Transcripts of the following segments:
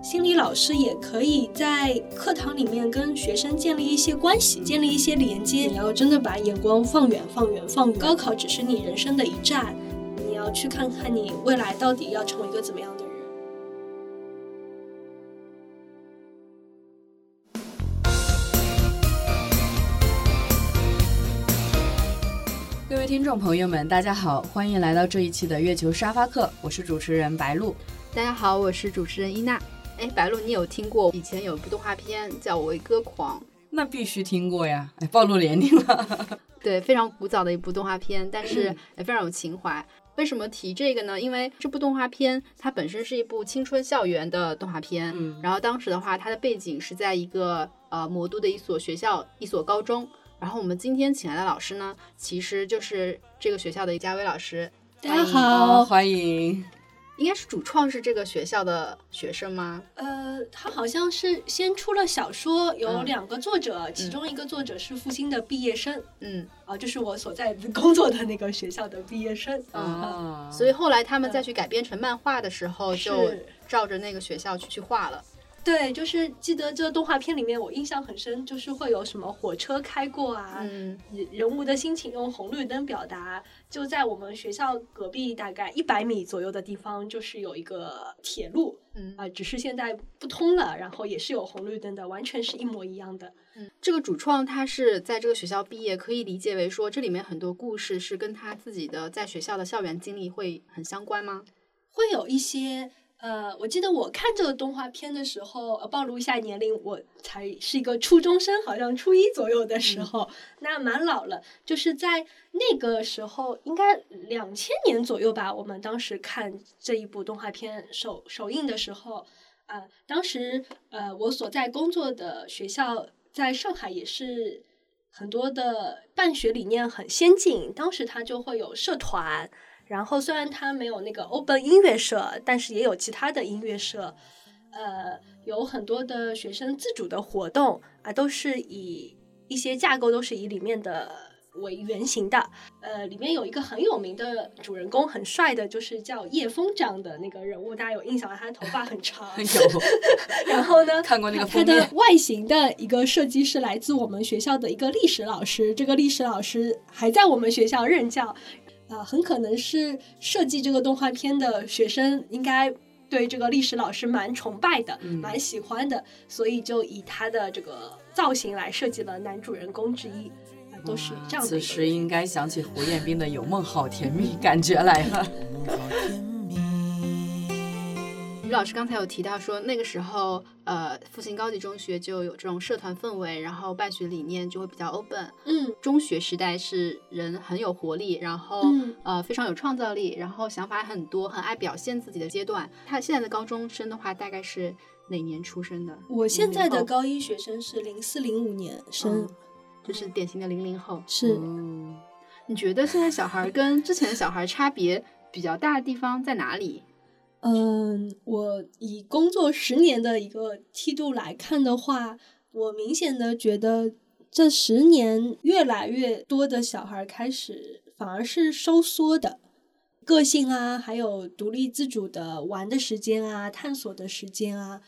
心理老师也可以在课堂里面跟学生建立一些关系，建立一些连接。你要真的把眼光放远、放远、放远。高考只是你人生的一站，你要去看看你未来到底要成为一个怎么样的人。各位听众朋友们，大家好，欢迎来到这一期的月球沙发课，我是主持人白露。大家好，我是主持人伊娜。哎，白露，你有听过以前有一部动画片叫《为歌狂》？那必须听过呀！哎，暴露年龄了。对，非常古早的一部动画片，但是也非常有情怀。为什么提这个呢？因为这部动画片它本身是一部青春校园的动画片。嗯。然后当时的话，它的背景是在一个呃魔都的一所学校，一所高中。然后我们今天请来的老师呢，其实就是这个学校的嘉威老师。大家好，欢迎。应该是主创是这个学校的学生吗？呃，他好像是先出了小说，有两个作者，其中一个作者是复兴的毕业生。嗯，啊，就是我所在工作的那个学校的毕业生。啊，所以后来他们再去改编成漫画的时候，就照着那个学校去去画了。对，就是记得这个动画片里面，我印象很深，就是会有什么火车开过啊，嗯人物的心情用红绿灯表达。就在我们学校隔壁大概一百米左右的地方，就是有一个铁路，嗯啊，只是现在不通了，然后也是有红绿灯的，完全是一模一样的。嗯，这个主创他是在这个学校毕业，可以理解为说这里面很多故事是跟他自己的在学校的校园经历会很相关吗？会有一些。呃，我记得我看这个动画片的时候，呃，暴露一下年龄，我才是一个初中生，好像初一左右的时候，那蛮老了。就是在那个时候，应该两千年左右吧。我们当时看这一部动画片首首映的时候，啊，当时呃，我所在工作的学校在上海也是很多的办学理念很先进，当时它就会有社团。然后虽然它没有那个 open 音乐社，但是也有其他的音乐社，呃，有很多的学生自主的活动啊，都是以一些架构都是以里面的为原型的。呃，里面有一个很有名的主人公，很帅的，就是叫叶枫这样的那个人物，大家有印象吗？他的头发很长。有。然后呢？看过那个他的外形的一个设计是来自我们学校的一个历史老师，这个历史老师还在我们学校任教。啊，很可能是设计这个动画片的学生应该对这个历史老师蛮崇拜的，蛮喜欢的，所以就以他的这个造型来设计了男主人公之一，都是这样。此时应该想起胡彦斌的《有梦好甜蜜》，感觉来了。老师刚才有提到说，那个时候，呃，复兴高级中学就有这种社团氛围，然后办学理念就会比较 open。嗯，中学时代是人很有活力，然后呃非常有创造力，然后想法很多，很爱表现自己的阶段。他现在的高中生的话，大概是哪年出生的？我现在的高一学生是零四零五年生，就是典型的零零后。是，你觉得现在小孩跟之前的小孩差别比较大的地方在哪里？嗯，我以工作十年的一个梯度来看的话，我明显的觉得这十年越来越多的小孩开始反而是收缩的，个性啊，还有独立自主的玩的时间啊，探索的时间啊，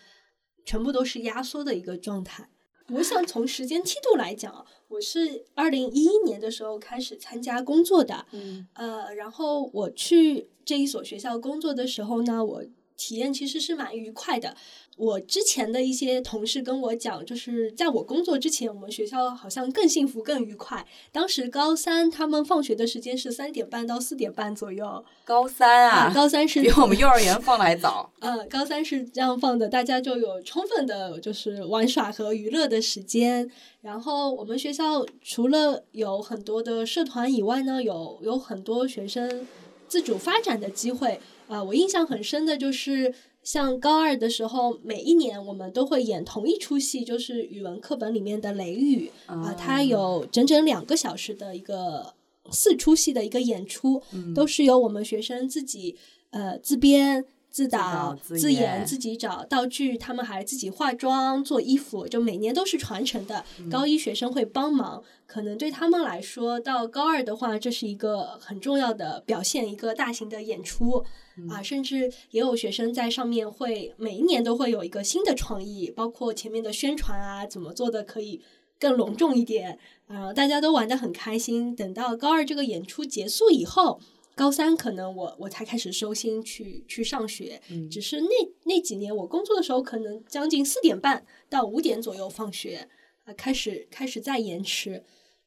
全部都是压缩的一个状态。我想从时间梯度来讲，我是二零一一年的时候开始参加工作的，嗯，呃，然后我去。这一所学校工作的时候呢，我体验其实是蛮愉快的。我之前的一些同事跟我讲，就是在我工作之前，我们学校好像更幸福、更愉快。当时高三他们放学的时间是三点半到四点半左右。高三啊，高三是比我们幼儿园放的还早。嗯，高三是这样放的，大家就有充分的就是玩耍和娱乐的时间。然后我们学校除了有很多的社团以外呢，有有很多学生。自主发展的机会啊，我印象很深的就是，像高二的时候，每一年我们都会演同一出戏，就是语文课本里面的《雷雨》啊，它有整整两个小时的一个四出戏的一个演出，都是由我们学生自己呃自编。自导自演，自己找道具，他们还自己化妆做衣服，就每年都是传承的。高一学生会帮忙，可能对他们来说，到高二的话，这是一个很重要的表现，一个大型的演出啊，甚至也有学生在上面会每一年都会有一个新的创意，包括前面的宣传啊，怎么做的可以更隆重一点啊，大家都玩得很开心。等到高二这个演出结束以后。高三可能我我才开始收心去去上学，只是那那几年我工作的时候，可能将近四点半到五点左右放学啊，开始开始在延迟，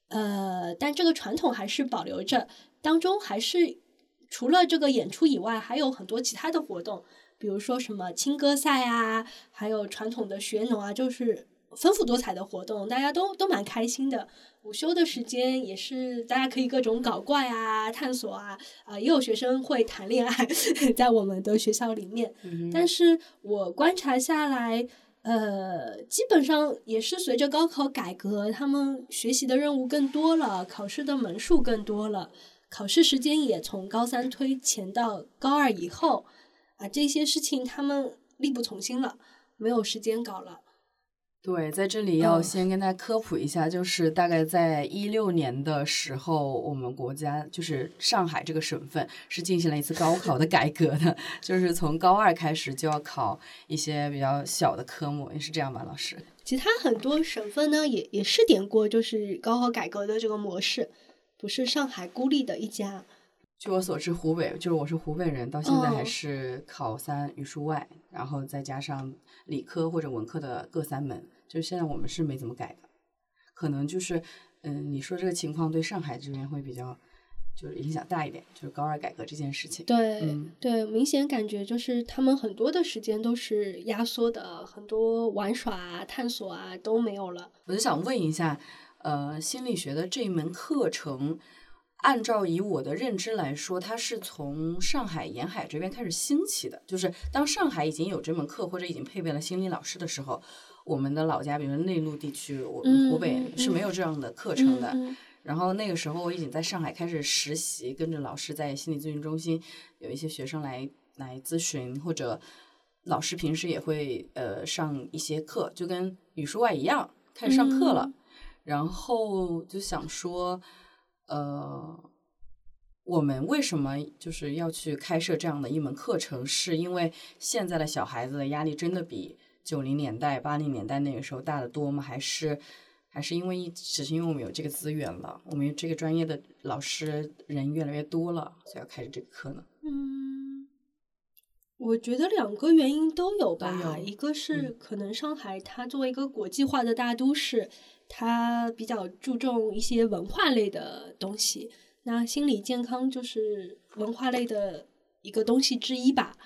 呃，但这个传统还是保留着，当中还是除了这个演出以外，还有很多其他的活动，比如说什么青歌赛啊，还有传统的学农啊，就是丰富多彩的活动，大家都都蛮开心的。午休的时间也是大家可以各种搞怪啊、探索啊，啊，也有学生会谈恋爱，在我们的学校里面。但是我观察下来，呃，基本上也是随着高考改革，他们学习的任务更多了，考试的门数更多了，考试时间也从高三推前到高二以后，啊，这些事情他们力不从心了，没有时间搞了。对，在这里要先跟大家科普一下，就是大概在一六年的时候，我们国家就是上海这个省份是进行了一次高考的改革的，就是从高二开始就要考一些比较小的科目，也是这样吧，老师？其他很多省份呢，也也试点过，就是高考改革的这个模式，不是上海孤立的一家。据我所知，湖北就是我是湖北人，到现在还是考三语数外，然后再加上理科或者文科的各三门。就现在我们是没怎么改的，可能就是，嗯，你说这个情况对上海这边会比较，就是影响大一点，就是高二改革这件事情。对，对，明显感觉就是他们很多的时间都是压缩的，很多玩耍啊、探索啊都没有了。我就想问一下，呃，心理学的这一门课程，按照以我的认知来说，它是从上海沿海这边开始兴起的，就是当上海已经有这门课或者已经配备了心理老师的时候。我们的老家，比如说内陆地区，我们湖北是没有这样的课程的。然后那个时候我已经在上海开始实习，跟着老师在心理咨询中心，有一些学生来来咨询，或者老师平时也会呃上一些课，就跟语数外一样开始上课了。然后就想说，呃，我们为什么就是要去开设这样的一门课程？是因为现在的小孩子的压力真的比。九零年代、八零年代那个时候大的多吗？还是还是因为只是因为我们有这个资源了，我们这个专业的老师人越来越多了，所以要开始这个课呢？嗯，我觉得两个原因都有吧。一个是可能上海它作为一个国际化的大都市，它比较注重一些文化类的东西，那心理健康就是文化类的一个东西之一吧。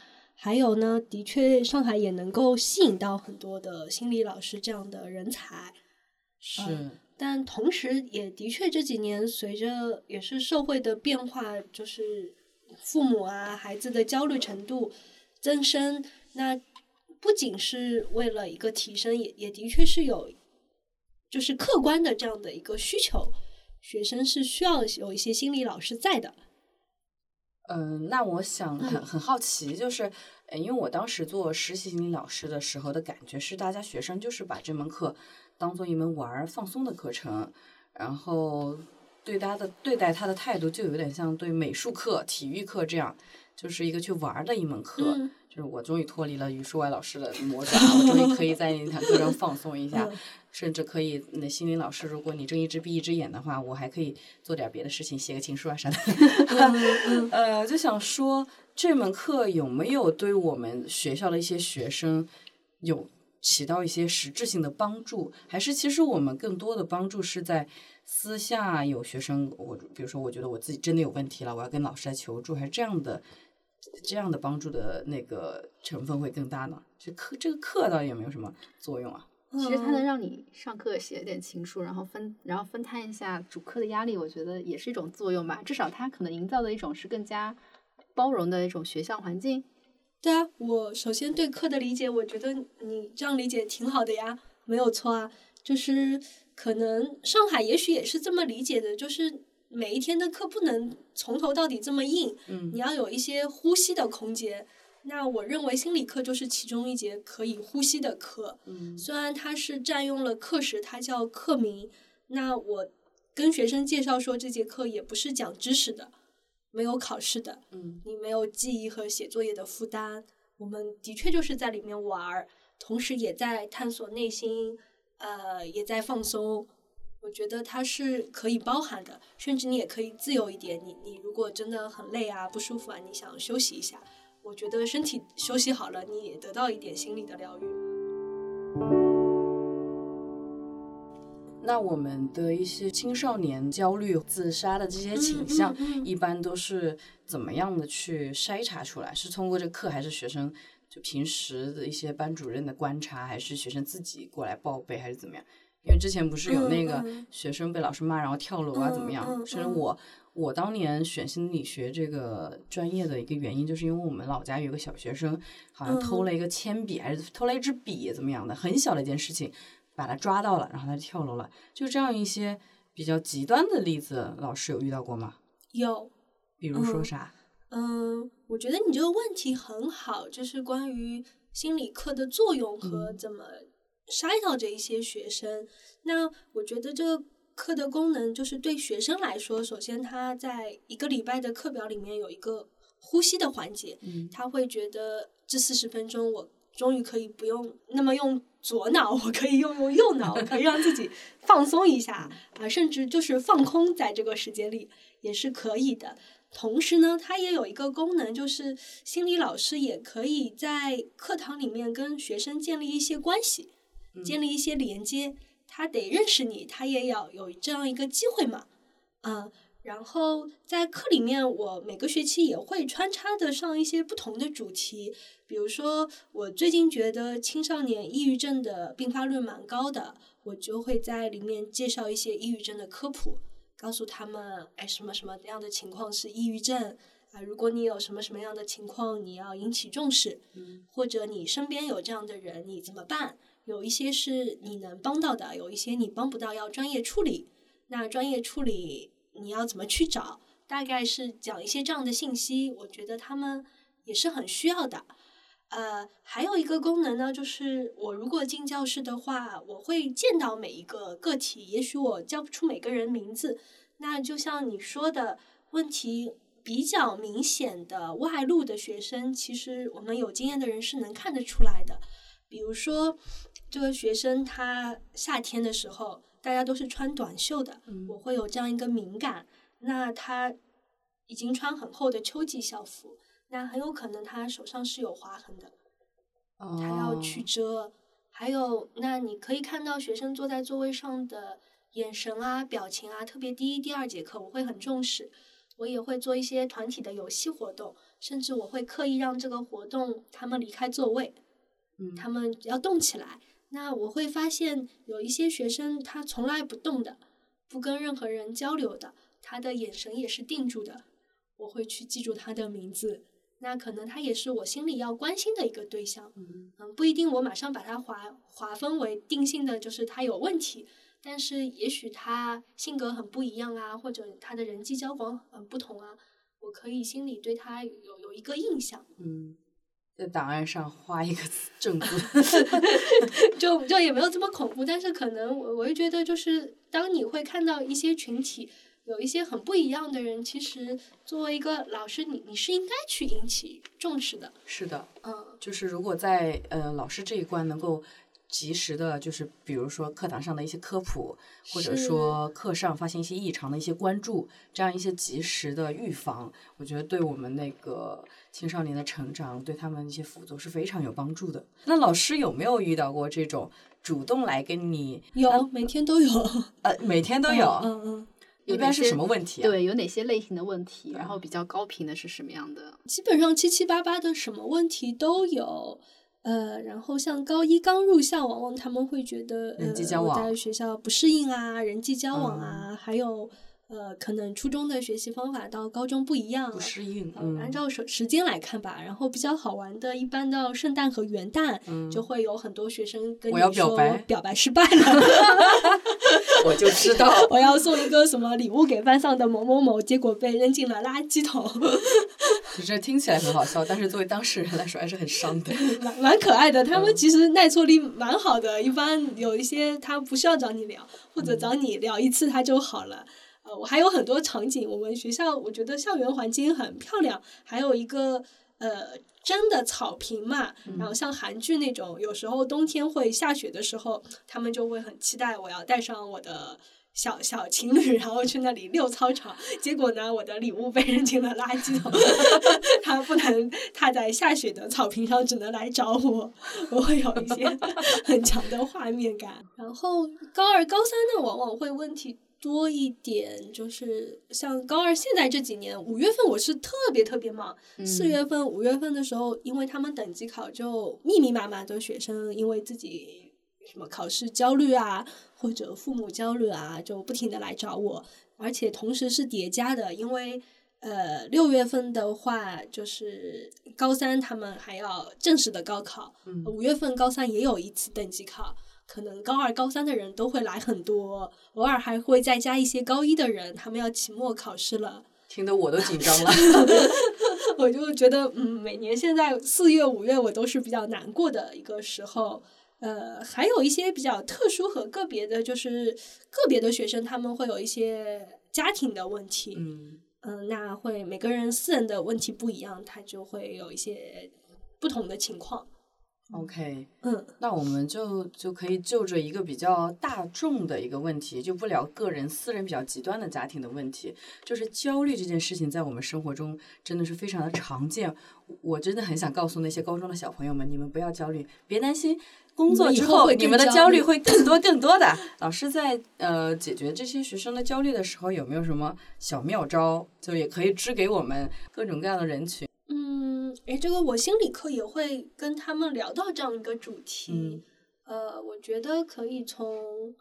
还有呢，的确，上海也能够吸引到很多的心理老师这样的人才，是。但同时，也的确这几年随着也是社会的变化，就是父母啊孩子的焦虑程度增生，那不仅是为了一个提升，也也的确是有，就是客观的这样的一个需求，学生是需要有一些心理老师在的。嗯，那我想很很好奇，就是，因为我当时做实习心理老师的时候的感觉是，大家学生就是把这门课当做一门玩儿放松的课程，然后对他的对待他的态度就有点像对美术课、体育课这样，就是一个去玩的一门课。就是我终于脱离了语数外老师的魔爪，我终于可以在那堂课上放松一下，甚至可以，那心理老师，如果你睁一只闭一只眼的话，我还可以做点别的事情，写个情书啊啥的。呃，就想说这门课有没有对我们学校的一些学生有起到一些实质性的帮助？还是其实我们更多的帮助是在私下有学生，我比如说我觉得我自己真的有问题了，我要跟老师来求助，还是这样的？这样的帮助的那个成分会更大呢？这课这个课到底有没有什么作用啊？其实它能让你上课写点情书，然后分然后分摊一下主课的压力，我觉得也是一种作用吧。至少它可能营造的一种是更加包容的一种学校环境。对啊，我首先对课的理解，我觉得你这样理解挺好的呀，没有错啊。就是可能上海也许也是这么理解的，就是。每一天的课不能从头到底这么硬，你要有一些呼吸的空间。那我认为心理课就是其中一节可以呼吸的课。嗯，虽然它是占用了课时，它叫课名。那我跟学生介绍说，这节课也不是讲知识的，没有考试的。嗯，你没有记忆和写作业的负担。我们的确就是在里面玩儿，同时也在探索内心，呃，也在放松。我觉得它是可以包含的，甚至你也可以自由一点。你你如果真的很累啊、不舒服啊，你想休息一下。我觉得身体休息好了，你也得到一点心理的疗愈。那我们的一些青少年焦虑、自杀的这些倾向，一般都是怎么样的去筛查出来？是通过这课，还是学生就平时的一些班主任的观察，还是学生自己过来报备，还是怎么样？因为之前不是有那个学生被老师骂，然后跳楼啊，怎么样？其实我。我当年选心理学这个专业的一个原因，就是因为我们老家有个小学生，好像偷了一个铅笔，还是偷了一支笔，怎么样的，很小的一件事情，把他抓到了，然后他就跳楼了。就这样一些比较极端的例子，老师有遇到过吗？有，比如说啥？嗯，我觉得你这个问题很好，就是关于心理课的作用和怎么筛到这一些学生。那我觉得这个。课的功能就是对学生来说，首先他在一个礼拜的课表里面有一个呼吸的环节，他会觉得这四十分钟我终于可以不用那么用左脑，我可以用用右脑，可以让自己放松一下啊，甚至就是放空在这个时间里也是可以的。同时呢，它也有一个功能，就是心理老师也可以在课堂里面跟学生建立一些关系，建立一些连接。他得认识你，他也要有这样一个机会嘛，嗯，然后在课里面，我每个学期也会穿插的上一些不同的主题，比如说我最近觉得青少年抑郁症的并发率蛮高的，我就会在里面介绍一些抑郁症的科普，告诉他们，哎，什么什么样的情况是抑郁症啊？如果你有什么什么样的情况，你要引起重视，或者你身边有这样的人，你怎么办？有一些是你能帮到的，有一些你帮不到，要专业处理。那专业处理你要怎么去找？大概是讲一些这样的信息，我觉得他们也是很需要的。呃，还有一个功能呢，就是我如果进教室的话，我会见到每一个个体，也许我叫不出每个人名字。那就像你说的问题比较明显的外露的学生，其实我们有经验的人是能看得出来的。比如说。这个学生他夏天的时候，大家都是穿短袖的，我会有这样一个敏感。那他已经穿很厚的秋季校服，那很有可能他手上是有划痕的，他要去遮。还有，那你可以看到学生坐在座位上的眼神啊、表情啊，特别第一、第二节课我会很重视，我也会做一些团体的游戏活动，甚至我会刻意让这个活动他们离开座位，他们要动起来。那我会发现有一些学生他从来不动的，不跟任何人交流的，他的眼神也是定住的。我会去记住他的名字，那可能他也是我心里要关心的一个对象。嗯，不一定我马上把他划划分为定性的，就是他有问题。但是也许他性格很不一样啊，或者他的人际交往很不同啊，我可以心里对他有有一个印象。嗯。在档案上画一个正字，就就也没有这么恐怖，但是可能我我就觉得，就是当你会看到一些群体有一些很不一样的人，其实作为一个老师，你你是应该去引起重视的。是的，嗯，就是如果在呃老师这一关能够。及时的，就是比如说课堂上的一些科普，或者说课上发现一些异常的一些关注，这样一些及时的预防，我觉得对我们那个青少年的成长，对他们一些辅助是非常有帮助的。那老师有没有遇到过这种主动来跟你？有，每天都有。呃，每天都有。嗯嗯。一般是什么问题？对，有哪些类型的问题？然后比较高频的是什么样的？基本上七七八八的什么问题都有。呃，然后像高一刚入校，往往他们会觉得呃我在学校不适应啊，人际交往啊，还有呃可能初中的学习方法到高中不一样，不适应。嗯按照时时间来看吧，然后比较好玩的，一般到圣诞和元旦，就会有很多学生跟你说表白失败了，我就知道我要送一个什么礼物给班上的某某某，结果被扔进了垃圾桶。就这听起来很好笑，但是作为当事人来说还是很伤的。蛮蛮可爱的，他们其实耐挫力蛮好的。一般有一些他不需要找你聊，或者找你聊一次他就好了。呃，我还有很多场景，我们学校我觉得校园环境很漂亮，还有一个呃真的草坪嘛。然后像韩剧那种，有时候冬天会下雪的时候，他们就会很期待我要带上我的小小情侣，然后去那里溜操场。结果呢，我的礼物被扔进了垃圾桶，他不能踏在下雪的草坪上，只能来找我。我会有一些很强的画面感。然后高二、高三呢，往往会问题。多一点，就是像高二现在这几年，五月份我是特别特别忙。四月份、五月份的时候，因为他们等级考，就密密麻麻的学生，因为自己什么考试焦虑啊，或者父母焦虑啊，就不停的来找我。而且同时是叠加的，因为呃六月份的话，就是高三他们还要正式的高考，五月份高三也有一次等级考。可能高二、高三的人都会来很多，偶尔还会再加一些高一的人，他们要期末考试了，听得我都紧张了。我就觉得，嗯，每年现在四月、五月我都是比较难过的一个时候。呃，还有一些比较特殊和个别的，就是个别的学生他们会有一些家庭的问题，嗯嗯，那会每个人私人的问题不一样，他就会有一些不同的情况。OK，嗯，那我们就就可以就着一个比较大众的一个问题，就不聊个人私人比较极端的家庭的问题，就是焦虑这件事情在我们生活中真的是非常的常见。我真的很想告诉那些高中的小朋友们，你们不要焦虑，别担心，工作之后你们的焦虑会更多更多的。老师在呃解决这些学生的焦虑的时候，有没有什么小妙招？就也可以支给我们各种各样的人群。嗯哎，这个我心理课也会跟他们聊到这样一个主题。呃，我觉得可以从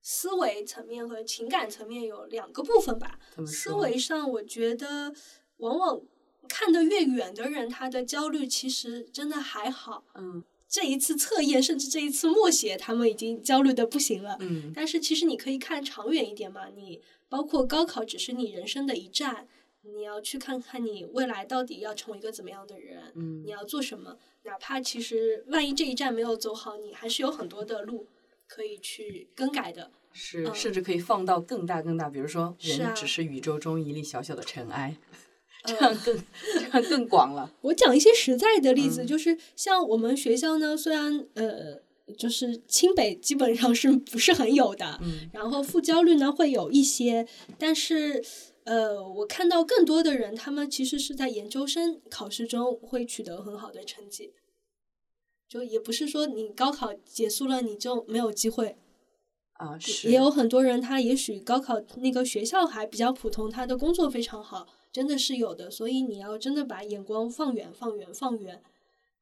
思维层面和情感层面有两个部分吧。思维上，我觉得往往看得越远的人，他的焦虑其实真的还好。嗯，这一次测验，甚至这一次默写，他们已经焦虑的不行了。嗯，但是其实你可以看长远一点嘛，你包括高考只是你人生的一站。你要去看看你未来到底要成为一个怎么样的人，嗯，你要做什么？哪怕其实万一这一站没有走好，你还是有很多的路可以去更改的。是，甚至可以放到更大更大，比如说人只是宇宙中一粒小小的尘埃，这样更这样更广了。我讲一些实在的例子，就是像我们学校呢，虽然呃，就是清北基本上是不是很有的，嗯，然后负焦虑呢会有一些，但是。呃，我看到更多的人，他们其实是在研究生考试中会取得很好的成绩，就也不是说你高考结束了你就没有机会啊。是，也有很多人，他也许高考那个学校还比较普通，他的工作非常好，真的是有的。所以你要真的把眼光放远、放远、放远，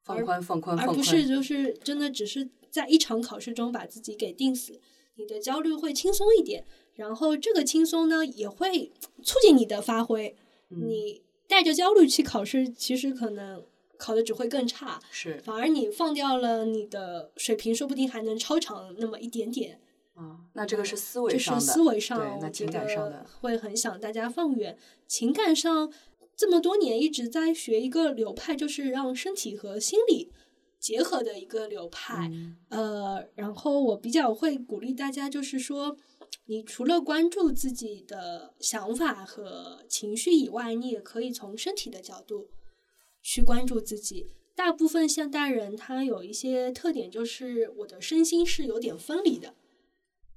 放宽、放宽、放宽，而不是就是真的只是在一场考试中把自己给定死，你的焦虑会轻松一点。然后这个轻松呢，也会促进你的发挥。你带着焦虑去考试，其实可能考的只会更差。是，反而你放掉了你的水平，说不定还能超常那么一点点。啊，那这个是思维上的。思维上，对，那情感上的会很想大家放远。情感上，这么多年一直在学一个流派，就是让身体和心理结合的一个流派。呃，然后我比较会鼓励大家，就是说。你除了关注自己的想法和情绪以外，你也可以从身体的角度去关注自己。大部分现代人他有一些特点，就是我的身心是有点分离的。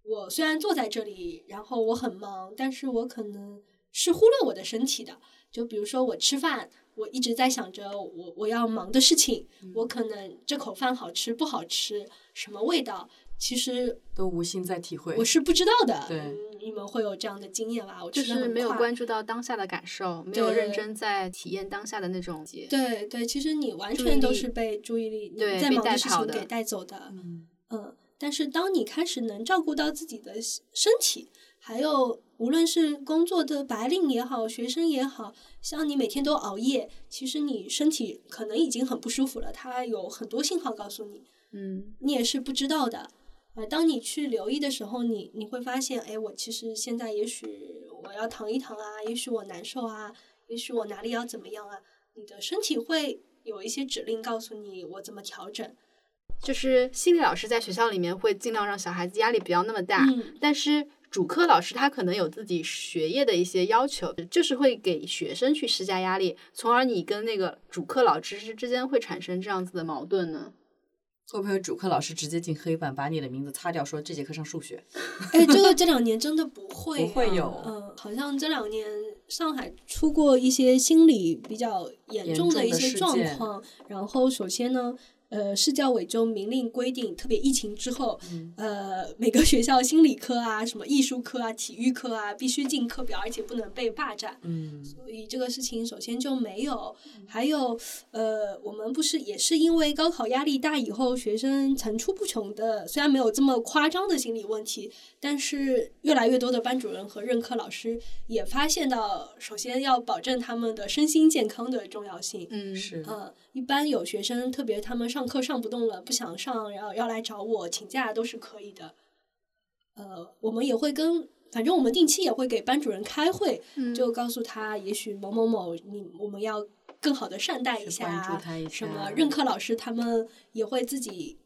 我虽然坐在这里，然后我很忙，但是我可能是忽略我的身体的。就比如说我吃饭，我一直在想着我我要忙的事情，我可能这口饭好吃不好吃，什么味道。其实都无心在体会，我是不知道的。对，你们会有这样的经验吧？我就是没有关注到当下的感受，没有认真在体验当下的那种。对对，其实你完全都是被注意力在忙的事情给带走的。嗯嗯，但是当你开始能照顾到自己的身体，还有无论是工作的白领也好，学生也好，像你每天都熬夜，其实你身体可能已经很不舒服了。它有很多信号告诉你，嗯，你也是不知道的。呃，当你去留意的时候，你你会发现，哎，我其实现在也许我要躺一躺啊，也许我难受啊，也许我哪里要怎么样啊，你的身体会有一些指令告诉你我怎么调整。就是心理老师在学校里面会尽量让小孩子压力不要那么大，但是主课老师他可能有自己学业的一些要求，就是会给学生去施加压力，从而你跟那个主课老师之间会产生这样子的矛盾呢？会不会主课老师直接进黑板把你的名字擦掉，说这节课上数学？哎，这个这两年真的不会，不会有。嗯，好像这两年上海出过一些心理比较严重的一些状况，然后首先呢。呃，市教委就明令规定，特别疫情之后，呃，每个学校心理科啊、什么艺术科啊、体育科啊，必须进课表，而且不能被霸占。嗯，所以这个事情首先就没有。还有，呃，我们不是也是因为高考压力大以后，学生层出不穷的，虽然没有这么夸张的心理问题，但是越来越多的班主任和任课老师也发现到，首先要保证他们的身心健康的重要性。嗯，是，嗯。一般有学生，特别他们上课上不动了，不想上，然后要来找我请假都是可以的。呃，我们也会跟，反正我们定期也会给班主任开会，就告诉他，也许某某某，你我们要更好的善待一下，什么任课老师他们也会自己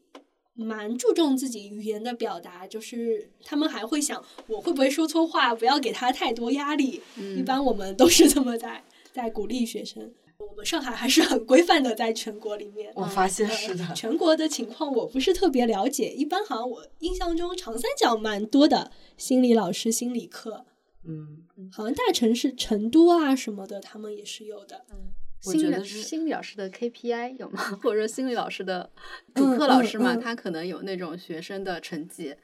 蛮注重自己语言的表达，就是他们还会想我会不会说错话，不要给他太多压力。一般我们都是这么在在鼓励学生。我们上海还是很规范的，在全国里面。我发现是的。全国的情况我不是特别了解，一般好像我印象中长三角蛮多的心理老师心理课。嗯，好像大城市成都啊什么的，他们也是有的。嗯，心理心理老师的 KPI 有吗？或者说心理老师的主课老师嘛，他可能有那种学生的成绩。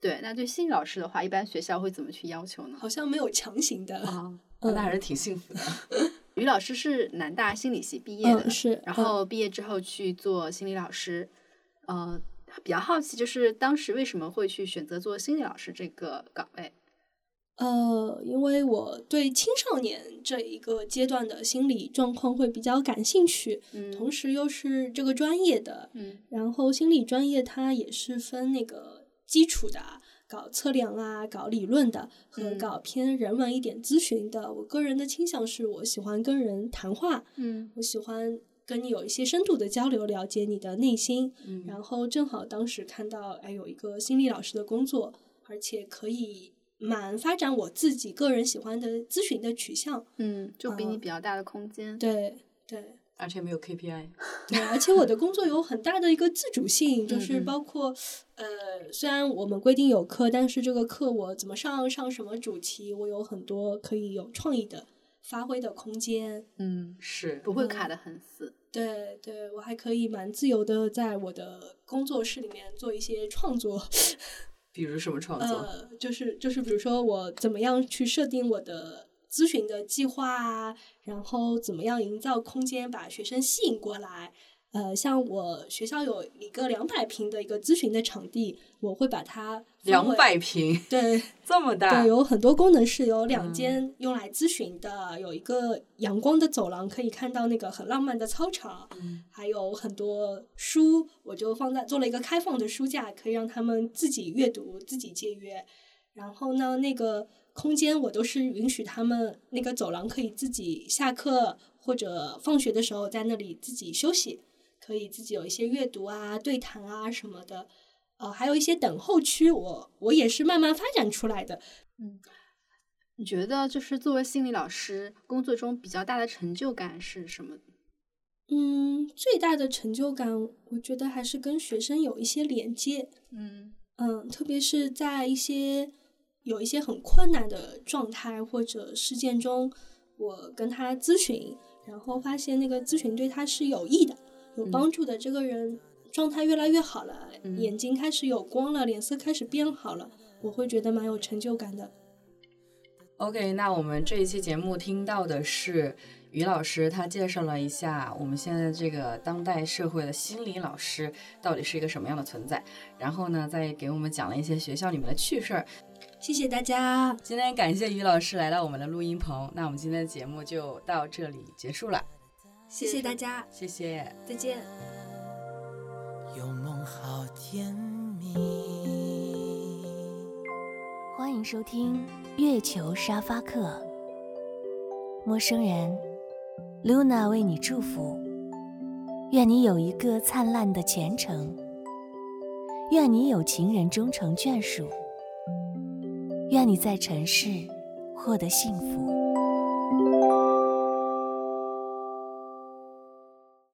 对，那对心理老师的话，一般学校会怎么去要求呢？好像没有强行的啊，那还是挺幸福的。于老师是南大心理系毕业的，是，然后毕业之后去做心理老师。呃，比较好奇，就是当时为什么会去选择做心理老师这个岗位？呃，因为我对青少年这一个阶段的心理状况会比较感兴趣，嗯，同时又是这个专业的，嗯，然后心理专业它也是分那个基础的。搞测量啊，搞理论的和搞偏人文一点咨询的，我个人的倾向是我喜欢跟人谈话，嗯，我喜欢跟你有一些深度的交流，了解你的内心，嗯，然后正好当时看到哎有一个心理老师的工作，而且可以蛮发展我自己个人喜欢的咨询的取向，嗯，就给你比较大的空间，对对。而且没有 KPI，对，而且我的工作有很大的一个自主性，就是包括，呃，虽然我们规定有课，但是这个课我怎么上，上什么主题，我有很多可以有创意的发挥的空间。嗯，是不会卡的很死。对，对我还可以蛮自由的在我的工作室里面做一些创作。比如什么创作？呃，就是就是比如说我怎么样去设定我的。咨询的计划啊，然后怎么样营造空间把学生吸引过来？呃，像我学校有一个两百平的一个咨询的场地，我会把它两百平，对，这么大，对，有很多功能是有两间用来咨询的，有一个阳光的走廊，可以看到那个很浪漫的操场，还有很多书，我就放在做了一个开放的书架，可以让他们自己阅读、自己借阅。然后呢，那个。空间我都是允许他们那个走廊可以自己下课或者放学的时候在那里自己休息，可以自己有一些阅读啊、对谈啊什么的，呃，还有一些等候区，我我也是慢慢发展出来的。嗯，你觉得就是作为心理老师工作中比较大的成就感是什么？嗯，最大的成就感，我觉得还是跟学生有一些连接。嗯嗯，特别是在一些。有一些很困难的状态或者事件中，我跟他咨询，然后发现那个咨询对他是有益的、有帮助的。这个人状态越来越好了，眼睛开始有光了，脸色开始变好了，我会觉得蛮有成就感的。OK，那我们这一期节目听到的是于老师，他介绍了一下我们现在这个当代社会的心理老师到底是一个什么样的存在，然后呢，再给我们讲了一些学校里面的趣事儿。谢谢大家，今天感谢于老师来到我们的录音棚，那我们今天的节目就到这里结束了。谢谢大家，谢谢，再见。有梦好甜蜜。欢迎收听月球沙发客，陌生人，Luna 为你祝福，愿你有一个灿烂的前程，愿你有情人终成眷属，愿你在尘世获得幸福。